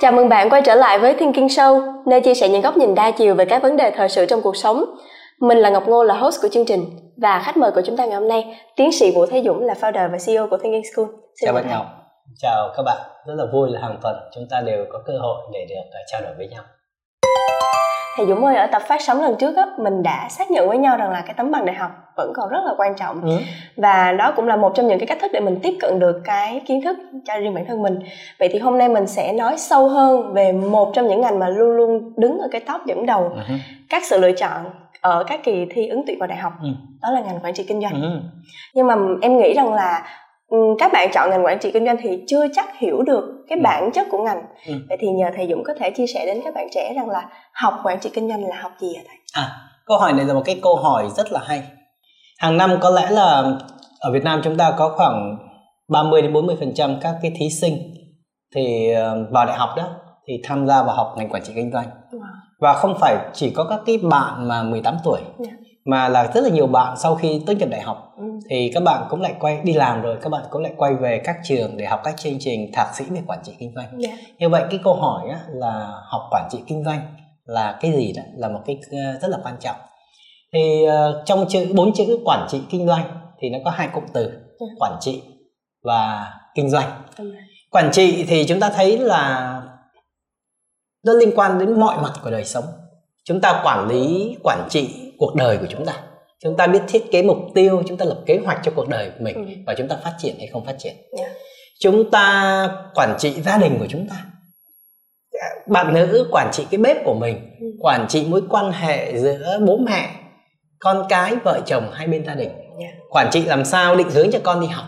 Chào mừng bạn quay trở lại với Thinking Show, nơi chia sẻ những góc nhìn đa chiều về các vấn đề thời sự trong cuộc sống. Mình là Ngọc Ngô là host của chương trình và khách mời của chúng ta ngày hôm nay, tiến sĩ Vũ Thế Dũng là founder và CEO của Thinking School. Xin chào bạn Ngọc, chào các bạn. Rất là vui là hàng tuần chúng ta đều có cơ hội để được uh, trao đổi với nhau. Thầy Dũng ơi, ở tập phát sóng lần trước á, mình đã xác nhận với nhau rằng là cái tấm bằng đại học vẫn còn rất là quan trọng ừ. và đó cũng là một trong những cái cách thức để mình tiếp cận được cái kiến thức cho riêng bản thân mình. Vậy thì hôm nay mình sẽ nói sâu hơn về một trong những ngành mà luôn luôn đứng ở cái top dẫn đầu ừ. các sự lựa chọn ở các kỳ thi ứng tuyển vào đại học ừ. đó là ngành quản trị kinh doanh ừ. nhưng mà em nghĩ rằng là các bạn chọn ngành quản trị kinh doanh thì chưa chắc hiểu được cái ừ. bản chất của ngành ừ. vậy thì nhờ thầy Dũng có thể chia sẻ đến các bạn trẻ rằng là học quản trị kinh doanh là học gì hả thầy à câu hỏi này là một cái câu hỏi rất là hay hàng năm có lẽ là ở Việt Nam chúng ta có khoảng 30 đến 40 phần trăm các cái thí sinh thì ờ, vào đại học đó thì tham gia vào học ngành quản trị kinh doanh wow. và không phải chỉ có các cái bạn mà 18 tuổi yeah. Dạ. mà là rất là nhiều bạn sau khi tốt nghiệp đại học ừ. thì các bạn cũng lại quay đi làm rồi các bạn cũng lại quay về các trường để học các chương trình thạc sĩ về quản trị kinh doanh yeah. Dạ. như vậy cái câu hỏi á, là học quản trị kinh doanh là cái gì đó là một cái ờ, rất là quan trọng thì uh, trong chữ bốn chữ quản trị kinh doanh thì nó có hai cụm từ yeah. Dạ. quản trị và kinh doanh okay. quản trị thì chúng ta thấy là rất liên quan đến mọi mặt của đời sống chúng ta quản lý quản trị cuộc đời của chúng ta chúng ta biết thiết kế mục tiêu chúng ta lập kế hoạch cho cuộc đời của mình ừ. và chúng ta phát triển hay không phát triển yeah. chúng ta quản trị gia đình của chúng ta bạn nữ quản trị cái bếp của mình ừ. quản trị mối quan hệ giữa bố mẹ con cái vợ chồng hai bên gia đình yeah. quản trị làm sao định hướng cho con đi học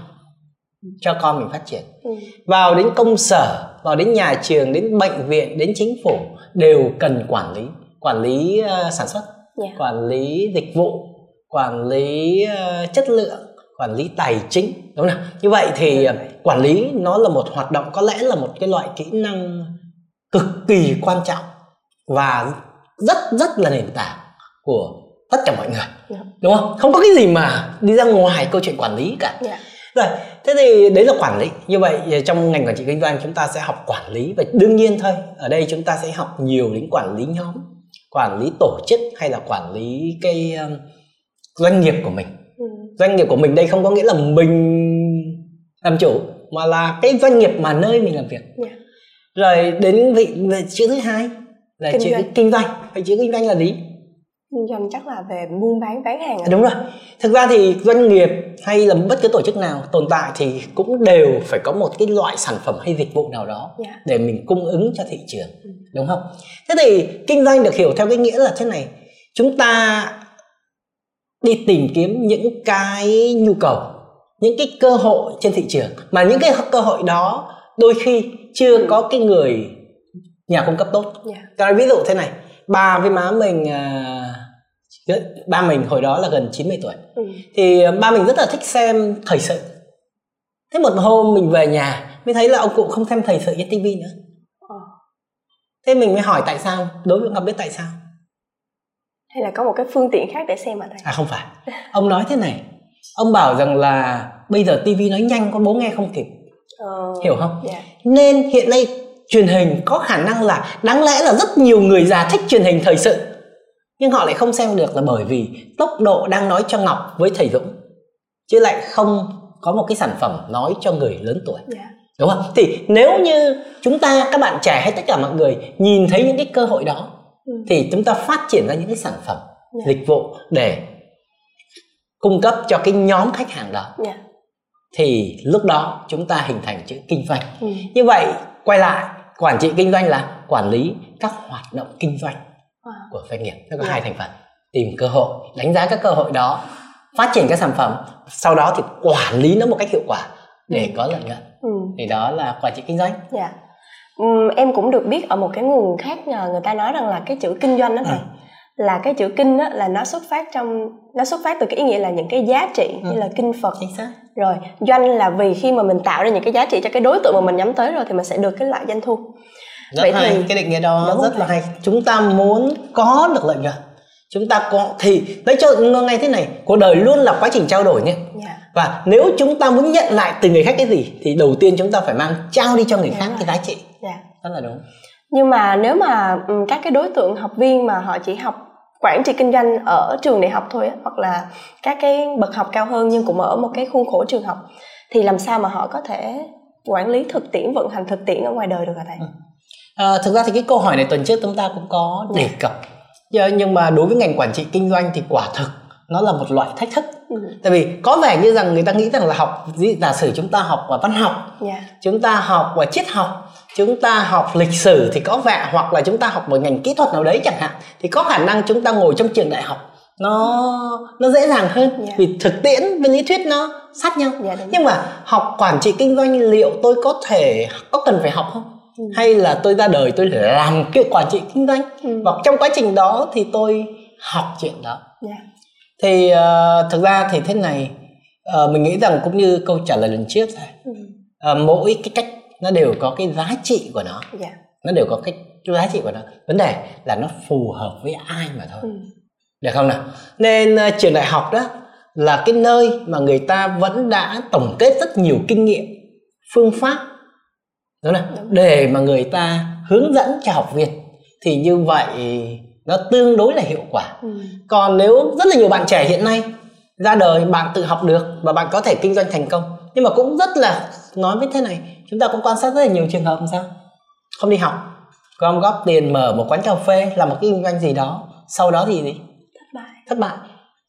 cho con mình phát triển ừ. vào đến công sở vào đến nhà trường đến bệnh viện đến chính phủ đều cần quản lý quản lý uh, sản xuất yeah. quản lý dịch vụ quản lý uh, chất lượng quản lý tài chính đúng không như vậy thì uh, quản lý nó là một hoạt động có lẽ là một cái loại kỹ năng cực kỳ quan trọng và rất rất là nền tảng của tất cả mọi người yeah. đúng không? Không có cái gì mà đi ra ngoài câu chuyện quản lý cả. Yeah rồi thế thì đấy là quản lý. Như vậy trong ngành quản trị kinh doanh chúng ta sẽ học quản lý và đương nhiên thôi. Ở đây chúng ta sẽ học nhiều đến quản lý nhóm quản lý tổ chức hay là quản lý cái um, doanh nghiệp của mình ừ. doanh nghiệp của mình đây không có nghĩa là mình làm chủ mà là cái doanh nghiệp mà nơi mình làm việc yeah. rồi đến vị về chữ thứ hai là kinh chữ doanh. kinh doanh vậy chữ kinh doanh là gì kinh doanh chắc là về buôn bán bán hàng à? đúng rồi thực ra thì doanh nghiệp hay là bất cứ tổ chức nào tồn tại thì cũng đều phải có một cái loại sản phẩm hay dịch vụ nào đó yeah. Dạ. để mình cung ứng cho thị trường ừ. đúng không thế thì kinh doanh được hiểu theo cái nghĩa là thế này chúng ta đi tìm kiếm những cái nhu cầu những cái cơ hội trên thị trường mà những cái cơ hội đó đôi khi chưa ừ. có cái người nhà cung cấp tốt yeah. Dạ. ví dụ thế này ba với má mình à, ba mình hồi đó là gần 90 tuổi. Ừ. thì ba mình rất là thích xem thời sự. Thế một hôm mình về nhà mới thấy là ông cụ không xem thời sự trên tivi nữa. Ờ. thế mình mới hỏi tại sao? Đối với ngọc biết tại sao? Hay là có một cái phương tiện khác để xem mà thầy à không phải. Ông nói thế này. Ông bảo rằng là bây giờ tivi nói nhanh con bố nghe không kịp. Ờ, hiểu không? yeah. Dạ. nên hiện nay truyền hình có khả năng là đáng lẽ là rất nhiều người già thích truyền hình thời sự nhưng họ lại không xem được là bởi vì tốc độ đang nói cho ngọc với thầy dũng chứ lại không có một cái sản phẩm nói cho người lớn tuổi yeah. Dạ. đúng không thì nếu như chúng ta các bạn trẻ hay tất cả mọi người nhìn thấy những cái cơ hội đó ừ. thì chúng ta phát triển ra những cái sản phẩm yeah. Dạ. dịch vụ để cung cấp cho cái nhóm khách hàng đó yeah. Dạ. thì lúc đó chúng ta hình thành chữ kinh doanh ừ. như vậy quay lại quản trị kinh doanh là quản lý các hoạt động kinh doanh của doanh nghiệp nó có hai thành phần tìm cơ hội đánh giá các cơ hội đó phát triển các sản phẩm sau đó thì quản lý nó một cách hiệu quả để ừ. có lợi nhuận ừ. thì đó là quản trị kinh doanh dạ uhm, em cũng được biết ở một cái nguồn khác người ta nói rằng là cái chữ kinh doanh đó thầy ừ. là cái chữ kinh đó là nó xuất phát trong nó xuất phát từ cái ý nghĩa là những cái giá trị ừ. như là kinh phật chính xác rồi doanh là vì khi mà mình tạo ra những cái giá trị cho cái đối tượng mà mình nhắm tới rồi thì mình sẽ được cái loại doanh thu rất Vậy hay thì... cái định nghĩa đó rất là hay chúng ta muốn có được lợi nhuận chúng ta có thì lấy cho ngay thế này cuộc đời luôn là quá trình trao đổi nhé yeah. Dạ. và nếu chúng ta muốn nhận lại từ người khác cái gì thì đầu tiên chúng ta phải mang trao đi cho người khác cái giá trị yeah. Dạ. rất là đúng nhưng mà nếu mà ừ, các cái đối tượng học viên mà họ chỉ học quản trị kinh doanh ở trường đại học thôi hoặc là các cái bậc học cao hơn nhưng cũng ở một cái khuôn khổ trường học thì làm sao mà họ có thể quản lý thực tiễn vận hành thực tiễn ở ngoài đời được hả thầy? Ừ. À, thực ra thì cái câu hỏi này tuần trước chúng ta cũng có đề dạ. cập nhưng mà đối với ngành quản trị kinh doanh thì quả thực nó là một loại thách thức ừ. tại vì có vẻ như rằng người ta nghĩ rằng là học giả sử chúng ta học ở văn học yeah. Dạ. chúng ta học ở triết học chúng ta học lịch sử thì có vẻ hoặc là chúng ta học một ngành kỹ thuật nào đấy chẳng hạn thì có khả năng chúng ta ngồi trong trường đại học nó nó dễ dàng hơn yeah. Dạ. vì thực tiễn với lý thuyết nó sát nhau yeah, nhưng mà học quản trị kinh doanh liệu tôi có thể có cần phải học không ừ. hay là tôi ra đời tôi làm cái quản trị kinh doanh ừ. và trong quá trình đó thì tôi học chuyện đó yeah. Dạ. thì uh, thực ra thì thế này uh, mình nghĩ rằng cũng như câu trả lời lần trước rồi ừ. uh, mỗi cái cách nó đều có cái giá trị của nó yeah. Dạ. nó đều có cái giá trị của nó vấn đề là nó phù hợp với ai mà thôi ừ. được không nào nên uh, trường đại học đó là cái nơi mà người ta vẫn đã tổng kết rất nhiều kinh nghiệm phương pháp đúng không? để mà người ta hướng dẫn cho học viên thì như vậy nó tương đối là hiệu quả. Ừ. còn nếu rất là nhiều bạn trẻ hiện nay ra đời bạn tự học được và bạn có thể kinh doanh thành công nhưng mà cũng rất là nói với thế này chúng ta cũng quan sát rất là nhiều trường hợp làm sao? Không đi học gom góp tiền mở một quán cà phê làm một cái kinh doanh gì đó sau đó thì gì? Thất bại. Thất bại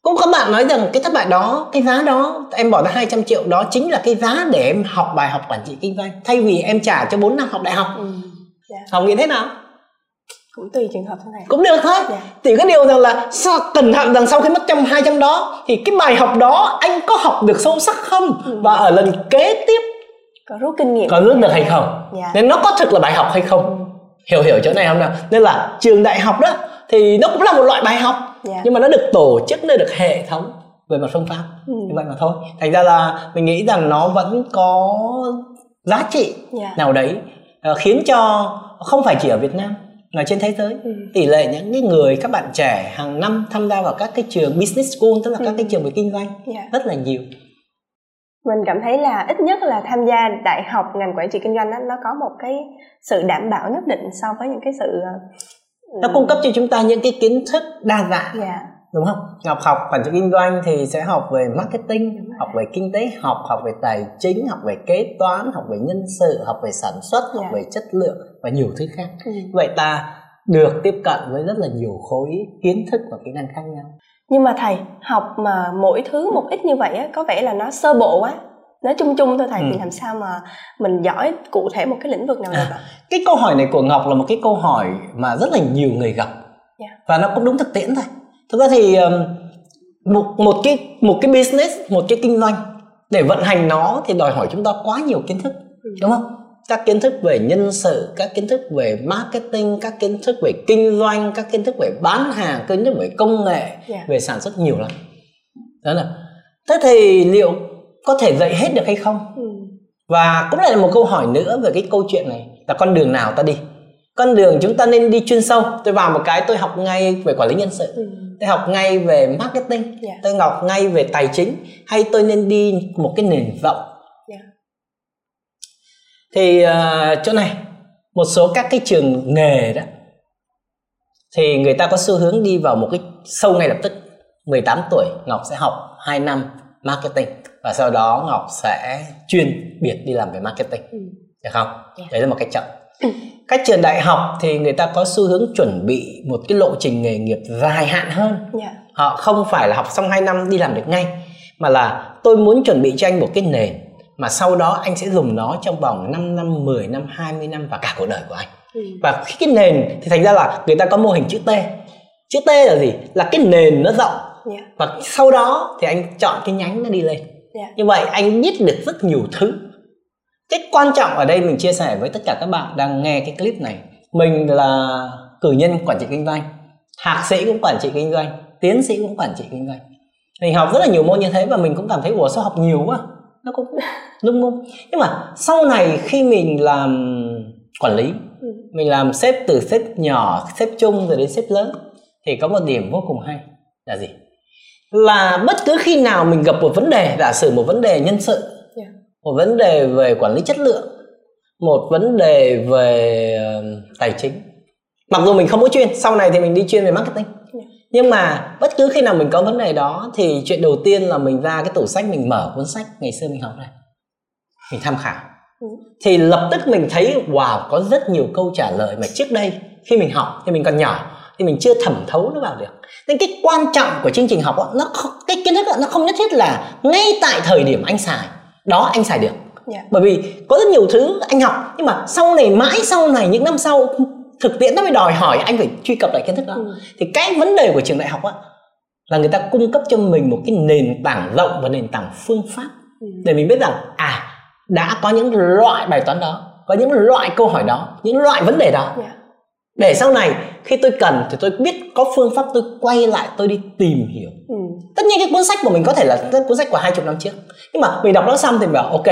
cũng các bạn nói rằng cái thất bại đó cái giá đó em bỏ ra 200 triệu đó chính là cái giá để em học bài học quản trị kinh doanh thay vì em trả cho 4 năm học đại học ừ. yeah. Dạ. học nghĩ thế nào cũng tùy trường hợp thế này cũng được thôi yeah. Chỉ có điều rằng là sao cẩn thận rằng sau khi mất trăm hai trăm đó thì cái bài học đó anh có học được sâu sắc không ừ. và ở lần kế tiếp có rút kinh nghiệm có rút được hay không yeah. Dạ. nên nó có thực là bài học hay không ừ. hiểu hiểu chỗ này không nào nên là trường đại học đó thì nó cũng là một loại bài học yeah. nhưng mà nó được tổ chức nó được hệ thống về mặt phương pháp ừ. như vậy mà thôi thành ra là mình nghĩ rằng nó vẫn có giá trị yeah. nào đấy uh, khiến cho không phải chỉ ở Việt Nam mà trên thế giới ừ. tỷ lệ những cái người các bạn trẻ hàng năm tham gia vào các cái trường business school tức là ừ. các cái trường về kinh doanh yeah. Dạ. rất là nhiều mình cảm thấy là ít nhất là tham gia đại học ngành quản trị kinh doanh đó, nó có một cái sự đảm bảo nhất định so với những cái sự ờ, nó cung cấp cho chúng ta những cái kiến thức đa dạng yeah. Dạ. đúng không học học quản trị kinh doanh thì sẽ học về marketing học về kinh tế học học về tài chính học về kế toán học về nhân sự học về sản xuất yeah. học dạ. về chất lượng và nhiều thứ khác ừ. vậy ta được tiếp cận với rất là nhiều khối kiến thức và kỹ năng khác nhau nhưng mà thầy học mà mỗi thứ một ít như vậy á có vẻ là nó sơ bộ quá nó chung chung thôi thầy ừ. thì làm sao mà mình giỏi cụ thể một cái lĩnh vực nào được à, cái câu hỏi này của ngọc là một cái câu hỏi mà rất là nhiều người gặp yeah. Dạ. và nó cũng đúng thực tiễn thôi thực ra thì một một cái một cái business một cái kinh doanh để vận hành nó thì đòi hỏi chúng ta quá nhiều kiến thức ừ. đúng không các kiến thức về nhân sự các kiến thức về marketing các kiến thức về kinh doanh các kiến thức về bán hàng kiến thức về công nghệ yeah. Dạ. về sản xuất nhiều lắm đó là thế thì liệu có thể dạy hết được hay không? Ừ. và cũng lại là một câu hỏi nữa về cái câu chuyện này là con đường nào ta đi? Con đường chúng ta nên đi chuyên sâu. Tôi vào một cái tôi học ngay về quản lý nhân sự. Ừ. tôi học ngay về marketing. Yeah. Dạ. tôi học ngay về tài chính. Hay tôi nên đi một cái nền rộng thì uh, chỗ này một số các cái trường nghề đó thì người ta có xu hướng đi vào một cái sâu ngay lập tức. 18 tuổi Ngọc sẽ học 2 năm marketing và sau đó Ngọc sẽ chuyên biệt đi làm về marketing ừ. được không? Yeah. Dạ. Đấy là một cách chậm. Ừ. Các trường đại học thì người ta có xu hướng chuẩn bị một cái lộ trình nghề nghiệp dài hạn hơn. Yeah. Dạ. Họ không phải là học xong 2 năm đi làm được ngay mà là tôi muốn chuẩn bị cho anh một cái nền mà sau đó anh sẽ dùng nó trong vòng 5 năm, 10 năm, 20 năm và cả cuộc đời của anh. Ừ. Và khi cái nền thì thành ra là người ta có mô hình chữ T. Chữ T là gì? Là cái nền nó rộng. Yeah. Dạ. Và sau đó thì anh chọn cái nhánh nó đi lên. Yeah. Dạ. Như vậy anh biết được rất nhiều thứ. Cái quan trọng ở đây mình chia sẻ với tất cả các bạn đang nghe cái clip này. Mình là cử nhân quản trị kinh doanh, hạc sĩ cũng quản trị kinh doanh, tiến sĩ cũng quản trị kinh doanh. Mình học rất là nhiều môn như thế và mình cũng cảm thấy ủa sao học nhiều quá nó cũng lung mông nhưng mà sau này khi mình làm quản lý ừ. mình làm sếp từ sếp nhỏ sếp chung rồi đến sếp lớn thì có một điểm vô cùng hay là gì là bất cứ khi nào mình gặp một vấn đề giả sử một vấn đề nhân sự yeah. một vấn đề về quản lý chất lượng một vấn đề về uh, tài chính mặc dù mình không có chuyên sau này thì mình đi chuyên về marketing yeah. nhưng mà bất cứ khi nào mình có vấn đề đó thì chuyện đầu tiên là mình ra cái tủ sách mình mở cuốn sách ngày xưa mình học này mình tham khảo ừ. thì lập tức mình thấy wow có rất nhiều câu trả lời mà trước đây khi mình học thì mình còn nhỏ thì mình chưa thẩm thấu nó vào được nên cái quan trọng của chương trình học đó, nó cái kiến thức đó, nó không nhất thiết là ngay tại thời điểm anh xài đó anh xài được yeah. Dạ. bởi vì có rất nhiều thứ anh học nhưng mà sau này mãi sau này những năm sau thực tiễn nó mới đòi hỏi anh phải truy cập lại kiến thức đó ừ. thì cái vấn đề của trường đại học á là người ta cung cấp cho mình một cái nền tảng rộng và nền tảng phương pháp ừ. để mình biết rằng à đã có những loại bài toán đó có những loại câu hỏi đó những loại vấn đề đó yeah. Để sau này khi tôi cần thì tôi biết có phương pháp tôi quay lại tôi đi tìm hiểu ừ. tất nhiên cái cuốn sách của mình có thể là cuốn sách của hai chục năm trước nhưng mà mình đọc nó xong thì mình bảo ok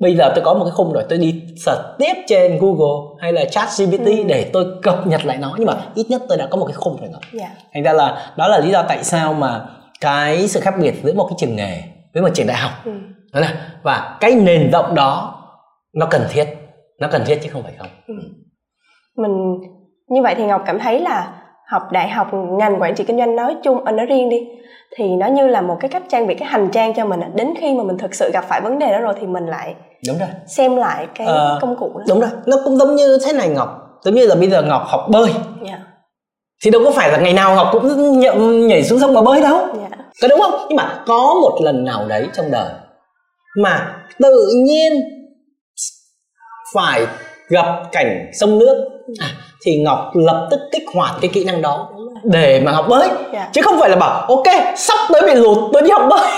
bây giờ tôi có một cái khung rồi tôi đi search tiếp trên Google hay là chat GPT ừ. để tôi cập nhật lại nó nhưng mà ít nhất tôi đã có một cái khung rồi đó yeah. Dạ. thành ra là đó là lý do tại sao mà cái sự khác biệt giữa một cái trường nghề với một trường đại học ừ. đó là và cái nền rộng đó nó cần thiết nó cần thiết chứ không phải không ừ. mình như vậy thì ngọc cảm thấy là học đại học ngành quản trị kinh doanh nói chung ở nói riêng đi thì nó như là một cái cách trang bị cái hành trang cho mình đến khi mà mình thực sự gặp phải vấn đề đó rồi thì mình lại đúng rồi xem lại cái à, công cụ đó đúng rồi nó cũng giống như thế này ngọc giống như là bây giờ ngọc học bơi yeah. Dạ. thì đâu có phải là ngày nào ngọc cũng nhậm nhảy xuống sông mà bơi đâu yeah. Dạ. có đúng không nhưng mà có một lần nào đấy trong đời mà tự nhiên phải gặp cảnh sông nước à, thì ngọc lập tức kích hoạt cái kỹ năng đó để mà học bơi yeah. Dạ. chứ không phải là bảo ok sắp tới bị lụt tôi đi học bơi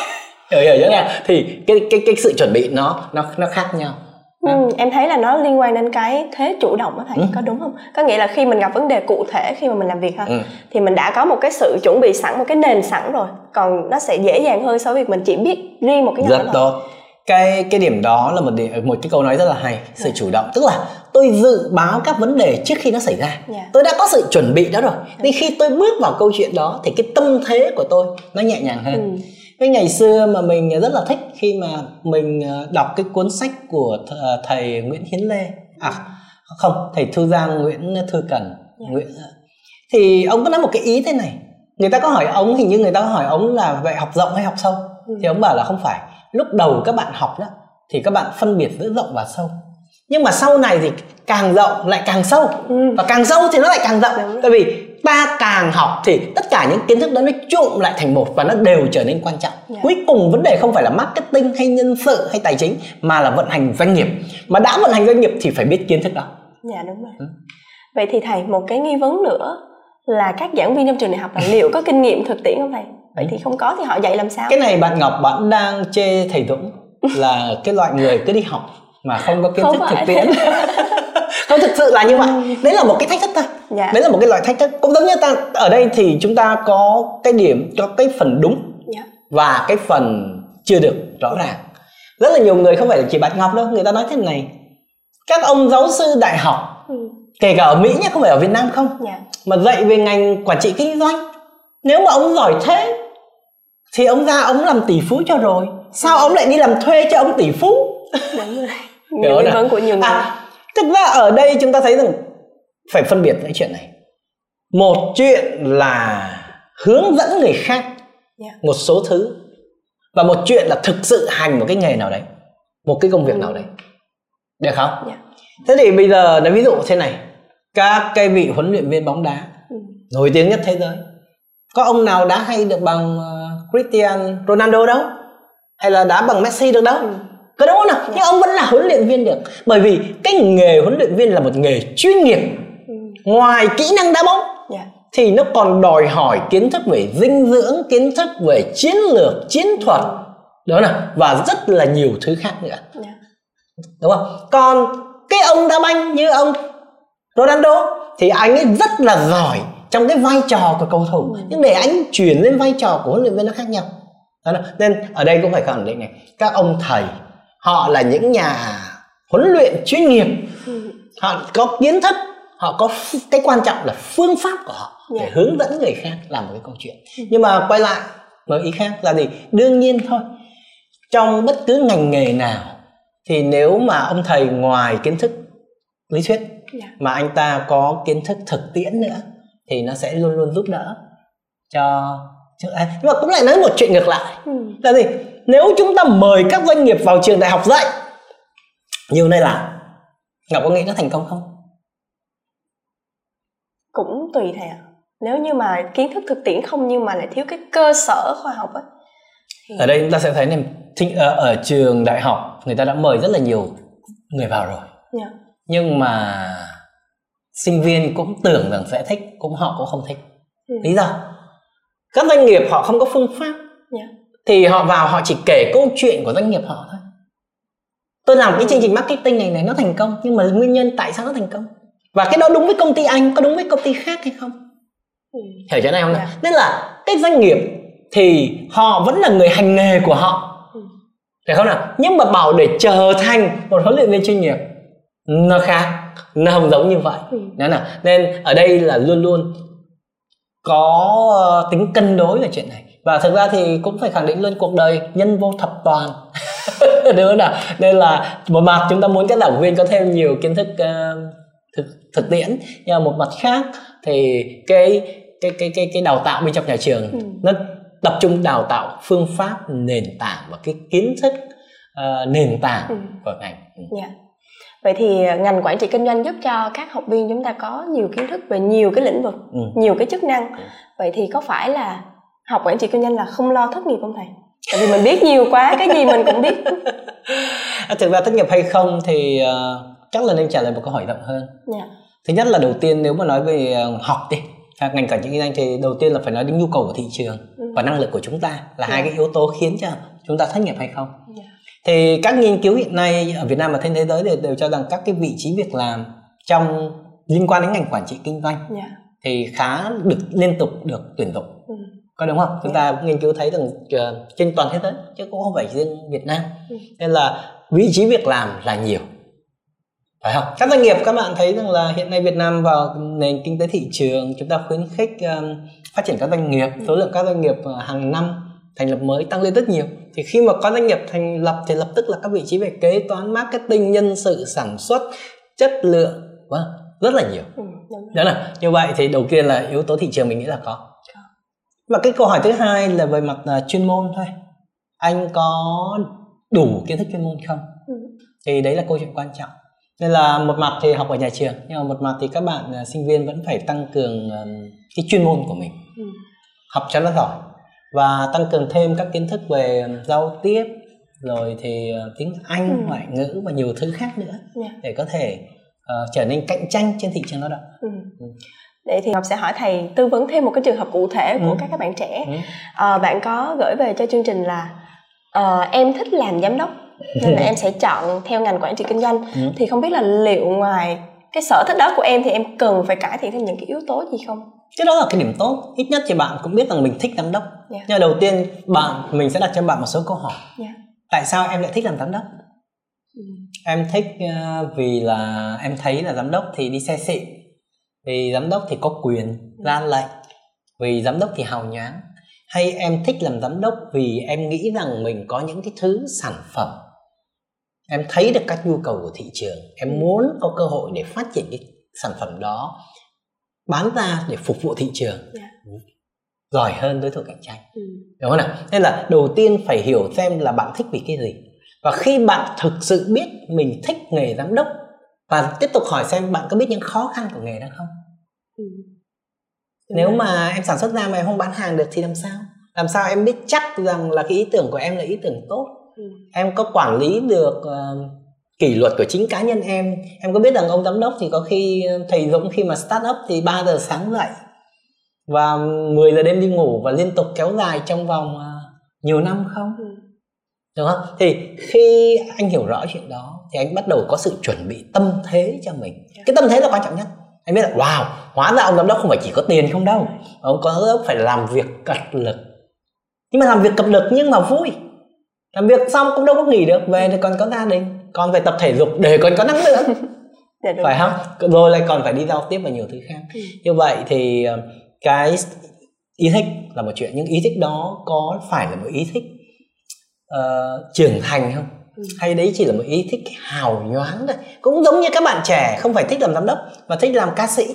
hiểu hiểu yeah. thì cái cái cái sự chuẩn bị nó nó nó khác nhau Ừ, em thấy là nó liên quan đến cái thế chủ động đó thầy ừ. có đúng không có nghĩa là khi mình gặp vấn đề cụ thể khi mà mình làm việc ha ừ. thì mình đã có một cái sự chuẩn bị sẵn một cái nền sẵn rồi còn nó sẽ dễ dàng hơn so với việc mình chỉ biết riêng một cái nhỏ rất tốt cái cái điểm đó là một điểm, một cái câu nói rất là hay sự yeah. chủ động tức là tôi dự báo các vấn đề trước khi nó xảy ra yeah. tôi đã có sự chuẩn bị đó rồi yeah. nên khi tôi bước vào câu chuyện đó thì cái tâm thế của tôi nó nhẹ nhàng hơn ừ. cái ngày xưa mà mình rất là thích khi mà mình ờ, đọc cái cuốn sách của ờ, thầy Nguyễn Hiến Lê à không thầy Thư Giang Nguyễn Thư Cần yeah. Nguyễn ờ, thì ông có nói một cái ý thế này người ta có hỏi ông hình như người ta có hỏi ông là vậy học rộng hay học sâu ừ. thì ông bảo là không phải lúc đầu các bạn học đó thì các bạn phân biệt giữa rộng và sâu nhưng mà sau này thì càng rộng lại càng sâu ừ. và càng sâu thì nó lại càng rộng Đúng. tại vì ta càng học thì tất cả những kiến thức đó nó trộn lại thành một và nó đều trở nên quan trọng yeah. Dạ. cuối cùng vấn đề không phải là marketing hay nhân sự hay tài chính mà là vận hành doanh nghiệp mà đã vận hành doanh nghiệp thì phải biết kiến thức đó dạ đúng rồi ừ. vậy thì thầy một cái nghi vấn nữa là các giảng viên trong trường đại học là liệu có kinh nghiệm thực tiễn không thầy vậy thì không có thì họ dạy làm sao cái này bạn ngọc bạn đang chê thầy dũng là cái loại người cứ đi học mà không có kiến thức thực tiễn không thực sự là như vậy. Ừ. đấy là một cái thách thức thôi dạ. đấy là một cái loại thách thức. Cũng giống như ta ở đây thì chúng ta có cái điểm có cái phần đúng dạ. và cái phần chưa được rõ ràng. Rất là nhiều người không phải là chỉ bạn ngọc đâu người ta nói thế này. Các ông giáo sư đại học ừ. kể cả ở mỹ nhé không phải ở việt nam không dạ. mà dạy về ngành quản trị kinh doanh. Nếu mà ông giỏi thế thì ông ra ông làm tỷ phú cho rồi. Sao ông lại đi làm thuê cho ông tỷ phú? Đúng rồi nhiều nghi vấn của nhiều người à, thực ra ở đây chúng ta thấy rằng phải phân biệt cái chuyện này một chuyện là hướng dẫn người khác yeah. Dạ. một số thứ và một chuyện là thực sự hành một cái nghề nào đấy một cái công việc ừ. nào đấy được không yeah. Dạ. thế thì bây giờ nói ví dụ thế này các cái vị huấn luyện viên bóng đá ừ. nổi tiếng nhất thế giới có ông nào đã hay được bằng uh, Cristiano Ronaldo đâu hay là đá bằng Messi được đâu ừ. Có đúng không nào? Nhưng ông vẫn là huấn luyện viên được. Bởi vì cái nghề huấn luyện viên là một nghề chuyên nghiệp. Ừ. ngoài kỹ năng đá bóng yeah. thì nó còn đòi hỏi kiến thức về dinh dưỡng kiến thức về chiến lược chiến thuật. Đó nào? Và rất là nhiều thứ khác nữa. Yeah. đúng không? Còn cái ông đá banh như ông Ronaldo thì anh ấy rất là giỏi trong cái vai trò của cầu thủ. Ừ. nhưng để anh chuyển lên vai trò của huấn luyện viên nó khác nhau. Đó nên ở đây cũng phải khẳng định này các ông thầy họ là những nhà huấn luyện chuyên nghiệp ừ. họ có kiến thức họ có cái quan trọng là phương pháp của họ để yeah. Dạ. hướng dẫn người khác làm một cái câu chuyện ừ. nhưng mà quay lại một ý khác là gì đương nhiên thôi trong bất cứ ngành nghề nào thì nếu mà ông thầy ngoài kiến thức lý thuyết yeah. Dạ. mà anh ta có kiến thức thực tiễn nữa thì nó sẽ luôn luôn giúp đỡ cho à, nhưng mà cũng lại nói một chuyện ngược lại ừ. là gì nếu chúng ta mời các doanh nghiệp vào trường đại học dạy như này là ngọc có nghĩ nó thành công không cũng tùy thầy ạ nếu như mà kiến thức thực tiễn không nhưng mà lại thiếu cái cơ sở khoa học ấy thì... ở đây chúng ta sẽ thấy này ở, ở trường đại học người ta đã mời rất là nhiều người vào rồi yeah. Dạ. nhưng mà sinh viên cũng tưởng rằng sẽ thích cũng họ cũng không thích ừ. lý do các doanh nghiệp họ không có phương pháp yeah. Thì họ vào họ chỉ kể câu chuyện của doanh nghiệp họ thôi tôi làm cái chương trình marketing này này nó thành công nhưng mà nguyên nhân tại sao nó thành công và cái đó đúng với công ty anh có đúng với công ty khác hay không ừ. hiểu chỗ này không yeah. Dạ. nên là cái doanh nghiệp thì họ vẫn là người hành nghề của họ ừ. hiểu không nào nhưng mà bảo để trở thành một huấn luyện viên chuyên nghiệp nó khác nó không giống như vậy ừ. nào nên ở đây là luôn luôn có ờ, tính cân đối về chuyện này và thực ra thì cũng phải khẳng định luôn cuộc đời nhân vô thập toàn đúng không nào nên là một mặt chúng ta muốn các giảng viên có thêm nhiều kiến thức uh, thực thực tiễn nhưng mà một mặt khác thì cái cái cái cái cái đào tạo bên trong nhà trường ừ. nó tập trung đào tạo phương pháp nền tảng và cái kiến thức uh, nền tảng ừ. của ngành. Ừ. Yeah. Dạ. Vậy thì ngành quản trị kinh doanh giúp cho các học viên chúng ta có nhiều kiến thức về nhiều cái lĩnh vực, ừ. nhiều cái chức năng. Ừ. Vậy thì có phải là học quản trị kinh doanh là không lo thất nghiệp không thầy? Tại vì mình biết nhiều quá, cái gì mình cũng biết. À, thực ra thất nghiệp hay không thì uh, chắc là nên trả lời một câu hỏi rộng hơn. Yeah. Dạ. Thứ nhất là đầu tiên nếu mà nói về uh, học đi, ngành quản trị kinh doanh thì đầu tiên là phải nói đến nhu cầu của thị trường ừ. và năng lực của chúng ta là yeah. hai dạ. cái yếu tố khiến cho chúng ta thất nghiệp hay không. Yeah dạ thì các nghiên cứu hiện nay ở Việt Nam và trên thế giới đều, đều cho rằng các cái vị trí việc làm trong liên quan đến ngành quản trị kinh doanh yeah. Thì khá được liên tục được tuyển dụng ừ. Có đúng không? Chúng yeah. ta nghiên cứu thấy rằng uh, trên toàn thế giới chứ cũng không phải riêng Việt Nam. Ừ. nên là vị trí việc làm là nhiều. Phải không? Các doanh nghiệp các bạn thấy rằng là hiện nay Việt Nam vào nền kinh tế thị trường chúng ta khuyến khích um, phát triển các doanh nghiệp. Ừ. số lượng các doanh nghiệp uh, hàng năm thành lập mới tăng lên rất nhiều. Thì khi mà có doanh nghiệp thành lập thì lập tức là các vị trí về kế toán marketing nhân sự sản xuất chất lượng vâng rất là nhiều. Ừ, đó là như vậy thì đầu tiên là yếu tố thị trường mình nghĩ là có và cái câu hỏi thứ hai là về mặt uh, chuyên môn thôi anh có đủ kiến thức chuyên môn không ừ. thì đấy là câu chuyện quan trọng nên là một mặt thì học ở nhà trường nhưng mà một mặt thì các bạn uh, sinh viên vẫn phải tăng cường uh, cái chuyên môn của mình ừ. học cho nó giỏi và tăng cường thêm các kiến thức về giao tiếp rồi thì tiếng Anh, ừ. ngoại ngữ và nhiều thứ khác nữa yeah. Dạ. để có thể uh, trở nên cạnh tranh trên thị trường lao động. Ừ. Để thì Ngọc sẽ hỏi thầy tư vấn thêm một cái trường hợp cụ thể của ừ. các các bạn trẻ. Ừ. À, bạn có gửi về cho chương trình là uh, em thích làm giám đốc nên là em sẽ chọn theo ngành quản trị kinh doanh. Ừ. Thì không biết là liệu ngoài cái sở thích đó của em thì em cần phải cải thiện thêm những cái yếu tố gì không? cái đó là cái điểm tốt ít nhất thì bạn cũng biết rằng mình thích giám đốc yeah. Dạ. nhưng đầu tiên bạn mình sẽ đặt cho bạn một số câu hỏi yeah. Dạ. tại sao em lại thích làm giám đốc ừ. em thích uh, vì là em thấy là giám đốc thì đi xe xịn vì giám đốc thì có quyền ra lệnh vì giám đốc thì hào nhoáng hay em thích làm giám đốc vì em nghĩ rằng mình có những cái thứ sản phẩm em thấy được các nhu cầu của thị trường em muốn có cơ hội để phát triển cái sản phẩm đó bán ra để phục vụ thị trường yeah. Dạ. giỏi hơn đối thủ cạnh tranh ừ. đúng không nào nên là đầu tiên phải hiểu xem là bạn thích vì cái gì và khi bạn thực sự biết mình thích nghề giám đốc và tiếp tục hỏi xem bạn có biết những khó khăn của nghề đó không ừ. nếu mà em sản xuất ra mà em không bán hàng được thì làm sao làm sao em biết chắc rằng là cái ý tưởng của em là ý tưởng tốt ừ. em có quản lý được uh, kỷ luật của chính cá nhân em em có biết rằng ông giám đốc thì có khi thầy Dũng khi mà start up thì 3 giờ sáng dậy và 10 giờ đêm đi ngủ và liên tục kéo dài trong vòng uh, nhiều năm không ừ. đúng không thì khi anh hiểu rõ chuyện đó thì anh bắt đầu có sự chuẩn bị tâm thế cho mình dạ. cái tâm thế là quan trọng nhất anh biết là wow hóa ra ông giám đốc không phải chỉ có tiền không đâu. Ông có đốc phải làm việc cật lực. Nhưng mà làm việc cật lực nhưng mà vui. Làm việc xong cũng đâu có nghỉ được về thì còn có gia đình con phải tập thể dục để còn có năng lượng. Dạ, phải không? Rồi lại còn phải đi giao tiếp và nhiều thứ khác. Ừ. như vậy thì ờ, cái ý thích là một chuyện nhưng ý thích đó có phải là một ý thích uh, trưởng thành không ừ. hay đấy chỉ là một ý thích hào nhoáng thôi cũng giống như các bạn trẻ không phải thích làm giám đốc mà thích làm ca sĩ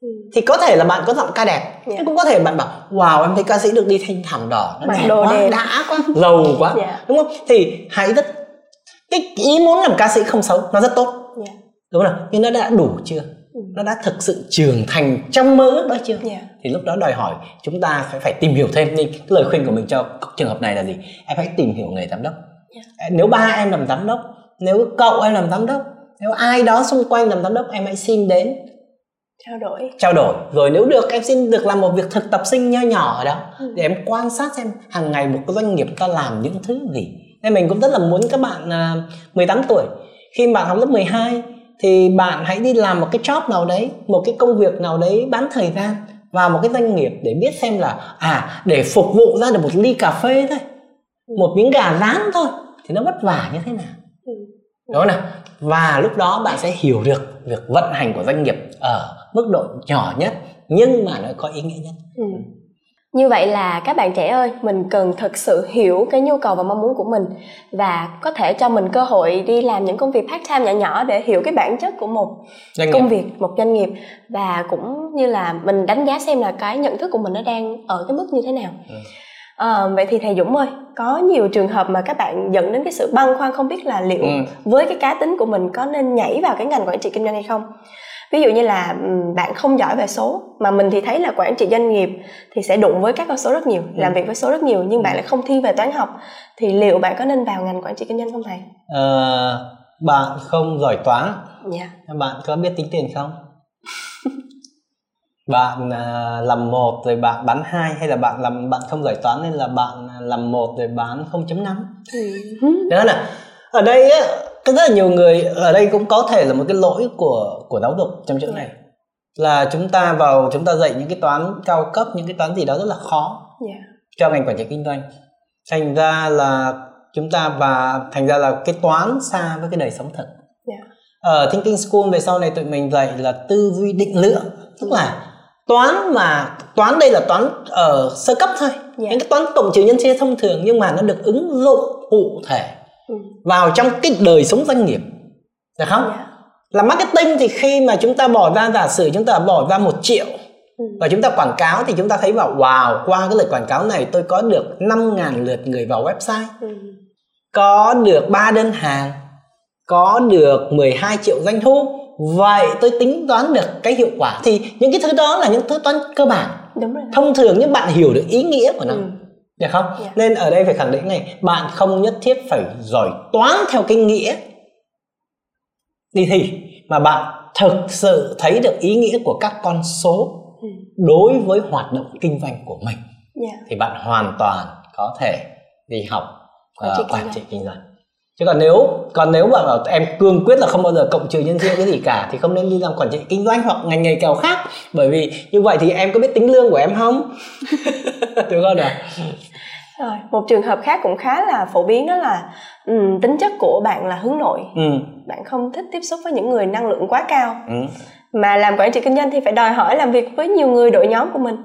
ừ. thì có thể là bạn có giọng ca đẹp yeah. Dạ. nhưng cũng có thể bạn bảo wow em thấy ca sĩ được đi thanh thảm đỏ nó đẹp quá đẹp. đã quá giàu quá yeah. Dạ. đúng không thì hãy rất cái ý muốn làm ca sĩ không xấu nó rất tốt yeah. Dạ. đúng không nhưng nó đã đủ chưa ừ. nó đã thực sự trưởng thành trong mơ ước đó chưa yeah. thì lúc đó đòi hỏi chúng ta phải phải tìm hiểu thêm nên cái lời khuyên của mình cho trường hợp này là gì em hãy tìm hiểu nghề giám đốc yeah. nếu ba em làm giám đốc nếu cậu em làm giám đốc nếu ai đó xung quanh làm giám đốc em hãy xin đến trao đổi trao đổi rồi nếu được em xin được làm một việc thực tập sinh nho nhỏ ở đó ừ. để em quan sát xem hàng ngày một cái doanh nghiệp ta làm những thứ gì nên mình cũng rất là muốn các bạn uh, 18 tuổi khi bạn học lớp 12 thì bạn hãy đi làm một cái job nào đấy một cái công việc nào đấy bán thời gian vào một cái doanh nghiệp để biết xem là à để phục vụ ra được một ly cà phê thôi ừ. một miếng gà rán thôi thì nó vất vả như thế nào ừ. đúng không nào và lúc đó bạn sẽ hiểu được việc vận hành của doanh nghiệp ở mức độ nhỏ nhất nhưng mà nó có ý nghĩa nhất ừ. như vậy là các bạn trẻ ơi mình cần thực sự hiểu cái nhu cầu và mong muốn của mình và có thể cho mình cơ hội đi làm những công việc part time nhỏ nhỏ để hiểu cái bản chất của một doanh công nghiệp. việc một doanh nghiệp và cũng như là mình đánh giá xem là cái nhận thức của mình nó đang ở cái mức như thế nào ừ. À, vậy thì thầy Dũng ơi, có nhiều trường hợp mà các bạn dẫn đến cái sự băn khoăn không biết là liệu ừ. với cái cá tính của mình có nên nhảy vào cái ngành quản trị kinh doanh hay không? ví dụ như là bạn không giỏi về số mà mình thì thấy là quản trị doanh nghiệp thì sẽ đụng với các con số rất nhiều ừ. làm việc với số rất nhiều nhưng bạn lại không thiên về toán học thì liệu bạn có nên vào ngành quản trị kinh doanh không thầy à, bạn không giỏi toán yeah. Dạ. bạn có biết tính tiền không bạn uh, làm một rồi bạn bán hai hay là bạn làm bạn không giỏi toán nên là bạn làm một rồi bán 0.5 ừ. đó là ở đây á có rất là nhiều người ở đây cũng có thể là một cái lỗi của của giáo dục trong chỗ này là chúng ta vào chúng ta dạy những cái toán cao cấp những cái toán gì đó rất là khó yeah. cho ngành quản trị kinh doanh thành ra là chúng ta và thành ra là cái toán xa với cái đời sống thật yeah. ở thinking school về sau này tụi mình dạy là tư duy định lượng tức là toán mà toán đây là toán ở sơ cấp thôi yeah. những cái toán cộng trừ nhân chia thông thường nhưng mà nó được ứng dụng cụ thể Ừ. vào trong cái đời sống doanh nghiệp được không yeah. Dạ. là marketing thì khi mà chúng ta bỏ ra giả sử chúng ta bỏ ra một triệu ừ. và chúng ta quảng cáo thì chúng ta thấy vào wow qua cái lời quảng cáo này tôi có được 5.000 lượt người vào website ừ. có được 3 đơn hàng có được 12 triệu doanh thu vậy tôi tính toán được cái hiệu quả thì những cái thứ đó là những thứ toán cơ bản Đúng rồi. thông thường nhưng bạn hiểu được ý nghĩa của nó ừ được không yeah. Dạ. nên ở đây phải khẳng định này bạn không nhất thiết phải giỏi toán theo cái nghĩa đi thi mà bạn thực sự thấy được ý nghĩa của các con số ừ. đối với hoạt động kinh doanh của mình yeah. Dạ. thì bạn hoàn toàn có thể đi học uh, quản trị kinh doanh chứ còn nếu còn nếu mà bảo em cương quyết là không bao giờ cộng trừ nhân chia cái gì cả thì không nên đi làm quản trị kinh doanh hoặc ngành nghề kèo khác. Bởi vì như vậy thì em có biết tính lương của em không? Được không ạ rồi một trường hợp khác cũng khá là phổ biến đó là um, tính chất của bạn là hướng nội. Ừ. bạn không thích tiếp xúc với những người năng lượng quá cao. Ừ. mà làm quản trị kinh doanh thì phải đòi hỏi làm việc với nhiều người đội nhóm của mình.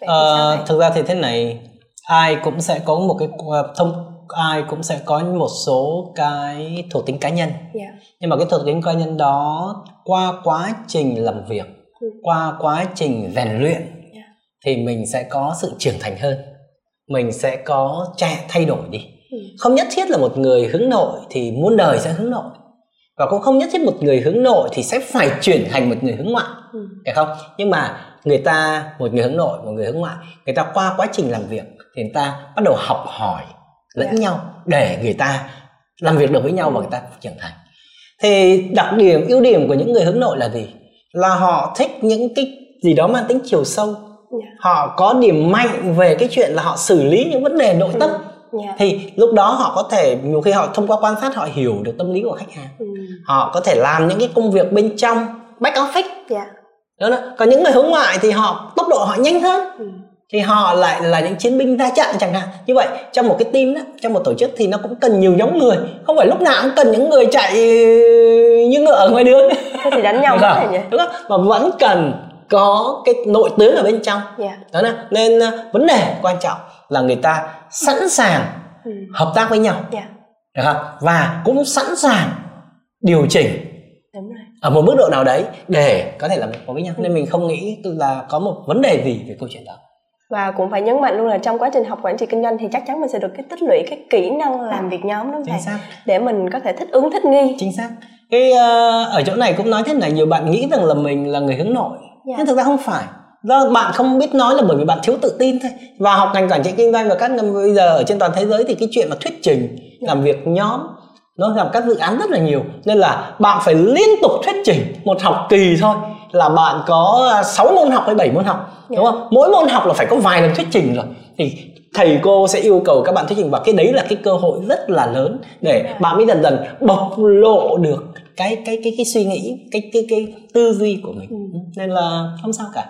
Ờ, thực ra thì thế này ai cũng sẽ có một cái ờ, thông ai cũng sẽ có một số cái thuộc tính cá nhân yeah. Dạ. nhưng mà cái thuộc tính cá nhân đó qua quá trình làm việc ừ. qua quá trình rèn luyện yeah. Dạ. thì mình sẽ có sự trưởng thành hơn mình sẽ có trẻ thay đổi đi ừ. không nhất thiết là một người hướng nội thì muôn đời sẽ hướng nội và cũng không nhất thiết một người hướng nội thì sẽ phải chuyển thành một người hướng ngoại ừ. phải không nhưng mà người ta một người hướng nội một người hướng ngoại người ta qua quá trình làm việc thì người ta bắt đầu học hỏi lẫn yeah. Dạ. nhau để người ta làm việc được với nhau và người ta trưởng thành thì đặc điểm ưu điểm của những người hướng nội là gì là họ thích những cái gì đó mang tính chiều sâu yeah. Dạ. họ có điểm mạnh về cái chuyện là họ xử lý những vấn đề nội tâm yeah. Dạ. thì lúc đó họ có thể nhiều khi họ thông qua quan sát họ hiểu được tâm lý của khách hàng ừ. họ có thể làm những cái công việc bên trong back office yeah. Đó, đó. còn những người hướng ngoại thì họ tốc độ họ nhanh hơn ừ. Thì họ lại là những chiến binh ra trận chẳng hạn như vậy trong một cái team đó trong một tổ chức thì nó cũng cần nhiều nhóm người không phải lúc nào cũng cần những người chạy như ngựa ở ngoài đường thế thì đánh nhau đúng không? Nhỉ? đúng không mà vẫn cần có cái nội tướng ở bên trong yeah. Dạ. đó nên uh, vấn đề quan trọng là người ta sẵn sàng ừ. hợp tác với nhau yeah. Dạ. được không và cũng sẵn sàng điều chỉnh Đúng rồi. ở một mức độ nào đấy để có thể làm việc với nhau ừ. nên mình không nghĩ là có một vấn đề gì về câu chuyện đó và cũng phải nhấn mạnh luôn là trong quá trình học quản trị kinh doanh thì chắc chắn mình sẽ được cái tích lũy cái kỹ năng làm việc nhóm đúng không thầy để mình có thể thích ứng thích nghi chính xác cái uh, ở chỗ này cũng nói thế này nhiều bạn nghĩ rằng là mình là người hướng nội. Dạ. nhưng thực ra không phải do bạn không biết nói là bởi vì bạn thiếu tự tin thôi và học ngành quản trị kinh doanh và các năm bây giờ ở trên toàn thế giới thì cái chuyện mà thuyết trình. Dạ. làm việc nhóm nó làm các dự án rất là nhiều nên là bạn phải liên tục thuyết trình một học kỳ thôi là bạn có 6 môn học hay 7 môn học đúng không? Mỗi môn học là phải có vài lần thuyết trình rồi. Thì thầy cô sẽ yêu cầu các bạn thuyết trình và cái đấy là cái cơ hội rất là lớn để bạn mới dần dần bộc lộ được cái cái cái cái suy nghĩ cái cái cái tư duy của mình. Ừ. nên là không sao cả.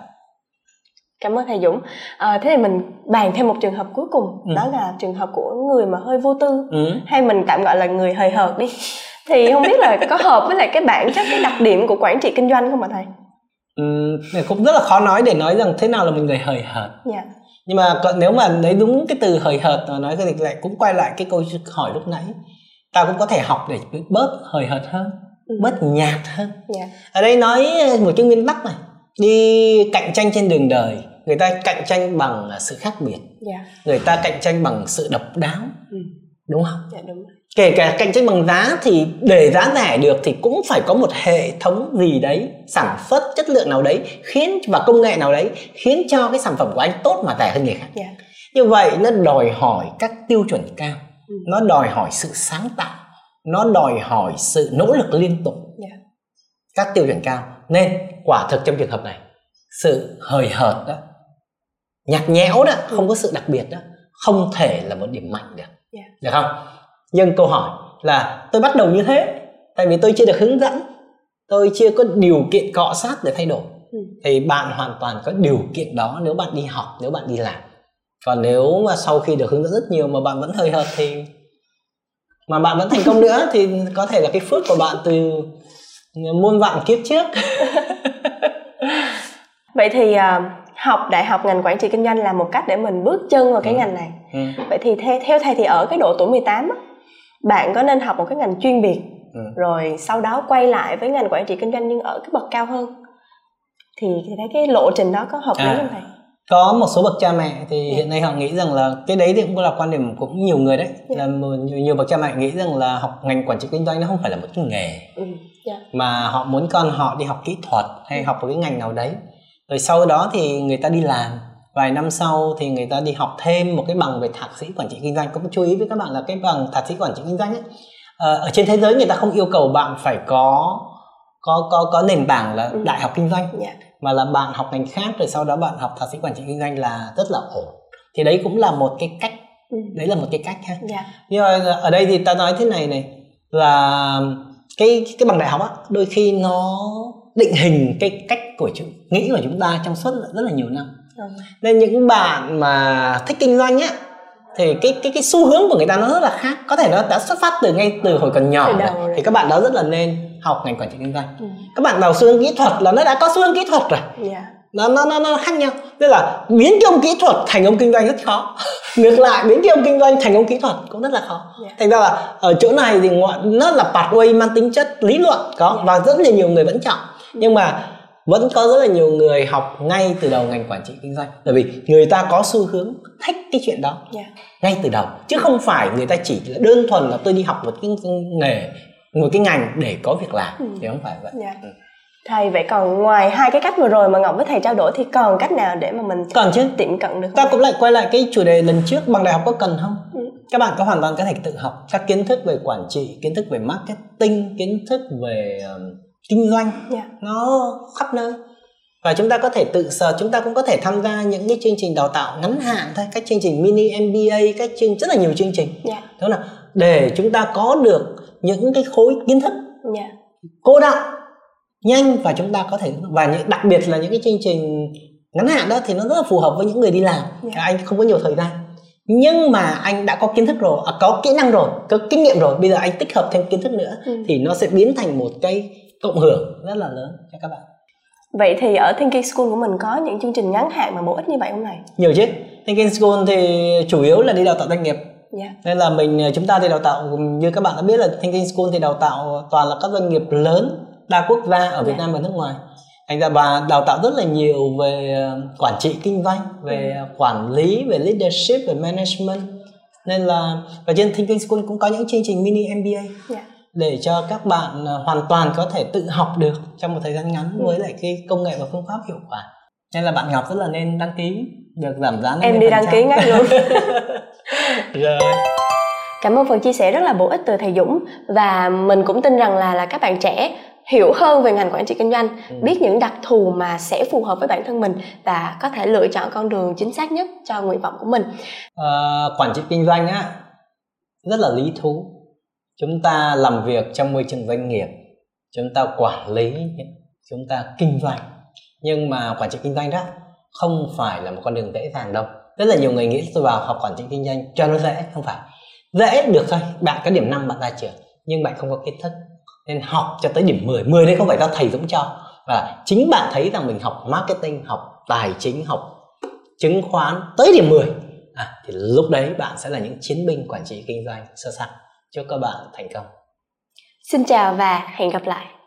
Cảm ơn thầy Dũng. À, thế thì mình bàn thêm một trường hợp cuối cùng ừ. đó là trường hợp của người mà hơi vô tư ừ. hay mình tạm gọi là người hời hợt đi. Thì không biết là có hợp với lại cái bản chất cái đặc điểm của quản trị kinh doanh không ạ thầy ừ, cũng rất là khó nói để nói rằng thế nào là mình người hời hợt yeah. Dạ. nhưng mà nếu mà lấy đúng cái từ hời hợt mà nói thì lại cũng quay lại cái câu hỏi lúc nãy ta cũng có thể học để bớt hời hợt hơn ừ. bớt nhạt hơn yeah. Dạ. ở đây nói một cái nguyên tắc này đi cạnh tranh trên đường đời người ta cạnh tranh bằng sự khác biệt yeah. Dạ. người ta cạnh tranh bằng sự độc đáo ừ. Đúng không yeah, đúng kể cả cạnh tranh bằng giá thì để giá rẻ được thì cũng phải có một hệ thống gì đấy sản xuất chất lượng nào đấy khiến và công nghệ nào đấy khiến cho cái sản phẩm của anh tốt mà rẻ hơn người khác. Dạ. như vậy nó đòi hỏi các tiêu chuẩn cao ừ. nó đòi hỏi sự sáng tạo nó đòi hỏi sự nỗ lực liên tục. Dạ. các tiêu chuẩn cao nên quả thực trong trường hợp này sự hời hợt đó nhạt nhẽo đó không có sự đặc biệt đó không thể là một điểm mạnh được yeah. Dạ. được không nhưng câu hỏi là tôi bắt đầu như thế tại vì tôi chưa được hướng dẫn tôi chưa có điều kiện cọ sát để thay đổi ừ. thì bạn hoàn toàn có điều kiện đó nếu bạn đi học nếu bạn đi làm còn nếu mà sau khi được hướng dẫn rất nhiều mà bạn vẫn hơi hợt thì mà bạn vẫn thành công nữa thì có thể là cái phước của bạn từ muôn vạn kiếp trước vậy thì uh, học đại học ngành quản trị kinh doanh là một cách để mình bước chân vào cái ừ. ngành này ừ. vậy thì theo, theo thầy thì ở cái độ tuổi 18 á, bạn có nên học một cái ngành chuyên biệt ừ. rồi sau đó quay lại với ngành quản trị kinh doanh nhưng ở cái bậc cao hơn thì thì thấy cái lộ trình đó có hợp lý à, không thầy có một số bậc cha mẹ thì yeah. Dạ. hiện nay họ nghĩ rằng là cái đấy thì cũng là quan điểm cũng nhiều người đấy yeah. Dạ. là nhiều, nhiều bậc cha mẹ nghĩ rằng là học ngành quản trị kinh doanh nó không phải là một cái nghề ừ. yeah. Dạ. mà họ muốn con họ đi học kỹ thuật hay ừ. học một cái ngành nào đấy rồi sau đó thì người ta đi làm vài năm sau thì người ta đi học thêm một cái bằng về thạc sĩ quản trị kinh doanh cũng chú ý với các bạn là cái bằng thạc sĩ quản trị kinh doanh ấy à, ở trên thế giới người ta không yêu cầu bạn phải có có có có nền tảng là ừ. đại học kinh doanh yeah. Dạ. mà là bạn học ngành khác rồi sau đó bạn học thạc sĩ quản trị kinh doanh là rất là ổn thì đấy cũng là một cái cách ừ. đấy là một cái cách ha yeah. Dạ. nhưng mà ở đây thì ta nói thế này này là cái cái bằng đại học á đôi khi nó định hình cái cách của chúng nghĩ của chúng ta trong suốt rất là nhiều năm ừ. nên những bạn mà thích kinh doanh á thì cái cái cái xu hướng của người ta nó rất là khác có thể nó đã xuất phát từ ngay từ hồi còn nhỏ rồi. thì các bạn đó rất là nên học ngành quản trị kinh doanh ừ. các bạn nào xu hướng kỹ thuật là nó đã có xu hướng kỹ thuật rồi yeah. Dạ. nó nó nó nó khác nhau tức là biến cái ông kỹ thuật thành ông kinh doanh rất khó ngược lại biến cái ông kinh doanh thành ông kỹ thuật cũng rất là khó yeah. Dạ. thành ra là ở chỗ này thì nó là pathway mang tính chất lý luận có yeah. Dạ. và rất là nhiều người vẫn chọn nhưng mà vẫn có rất là nhiều người học ngay từ đầu ngành quản trị kinh doanh bởi vì người ta có xu hướng thích cái chuyện đó yeah. Dạ. ngay từ đầu chứ không phải người ta chỉ là đơn thuần là tôi đi học một cái nghề một cái ngành để có việc làm ừ. thì không phải vậy yeah. Dạ. ừ. thầy vậy còn ngoài hai cái cách vừa rồi mà ngọc với thầy trao đổi thì còn cách nào để mà mình còn chứ tiệm cận được không ta cũng lại quay lại cái chủ đề lần trước bằng đại học có cần không ừ. các bạn có hoàn toàn có thể tự học các kiến thức về quản trị kiến thức về marketing kiến thức về um, kinh doanh yeah. Dạ. nó khắp nơi và chúng ta có thể tự sở chúng ta cũng có thể tham gia những cái chương trình đào tạo ngắn hạn thôi các chương trình mini MBA các chương rất là nhiều chương trình yeah. Dạ. đó là để chúng ta có được những cái khối kiến thức yeah. Dạ. cô đọng nhanh và chúng ta có thể và những đặc biệt là những cái chương trình ngắn hạn đó thì nó rất là phù hợp với những người đi làm yeah. Anh không có nhiều thời gian nhưng mà anh đã có kiến thức rồi à, có kỹ năng rồi có kinh nghiệm rồi bây giờ anh tích hợp thêm kiến thức nữa ừ. thì nó sẽ biến thành một cái cộng hưởng rất là lớn cho các bạn Vậy thì ở Thinking School của mình có những chương trình ngắn hạn mà bổ ích như vậy không này? Nhiều chứ. Thinking School thì chủ yếu là đi đào tạo doanh nghiệp. Yeah. Nên là mình chúng ta thì đào tạo như các bạn đã biết là Thinking School thì đào tạo toàn là các doanh nghiệp lớn đa quốc gia ở Việt yeah. Nam và nước ngoài thành ra bà đào tạo rất là nhiều về ờ, quản trị kinh doanh về ừ. quản lý về leadership về management nên là và trên Thinking School cũng có những chương trình mini MBA yeah. Để cho các bạn ờ, hoàn toàn có thể tự học được trong một thời gian ngắn ừ. với lại cái công nghệ và phương pháp hiệu quả. Nên là bạn Ngọc rất là nên đăng ký được giảm giá em đi đăng ký ngay luôn. Rồi. Cảm ơn phần chia sẻ rất là bổ ích từ thầy Dũng. Và mình cũng tin rằng là là các bạn trẻ hiểu hơn về ngành quản trị kinh doanh ừ. biết những đặc thù mà sẽ phù hợp với bản thân mình và có thể lựa chọn con đường chính xác nhất cho nguyện vọng của mình. À, quản trị kinh doanh á rất là lý thú chúng ta làm việc trong môi trường doanh nghiệp chúng ta quản lý chúng ta kinh doanh. Nhưng mà quản trị kinh doanh đó không phải là một con đường dễ dàng đâu. Rất là nhiều người nghĩ tôi vào học quản trị kinh doanh cho nó dễ không phải. Dễ được thôi bạn có điểm 5 bạn ra trường nhưng bạn không có kiến thức. Nên học cho tới điểm 10 10 đấy không phải do thầy Dũng cho. Và chính bạn thấy rằng mình học marketing học tài chính học chứng khoán tới điểm 10 à, thì lúc đấy bạn sẽ là những chiến binh quản trị kinh doanh sơ sắc chúc các bạn thành công. Xin chào và hẹn gặp lại.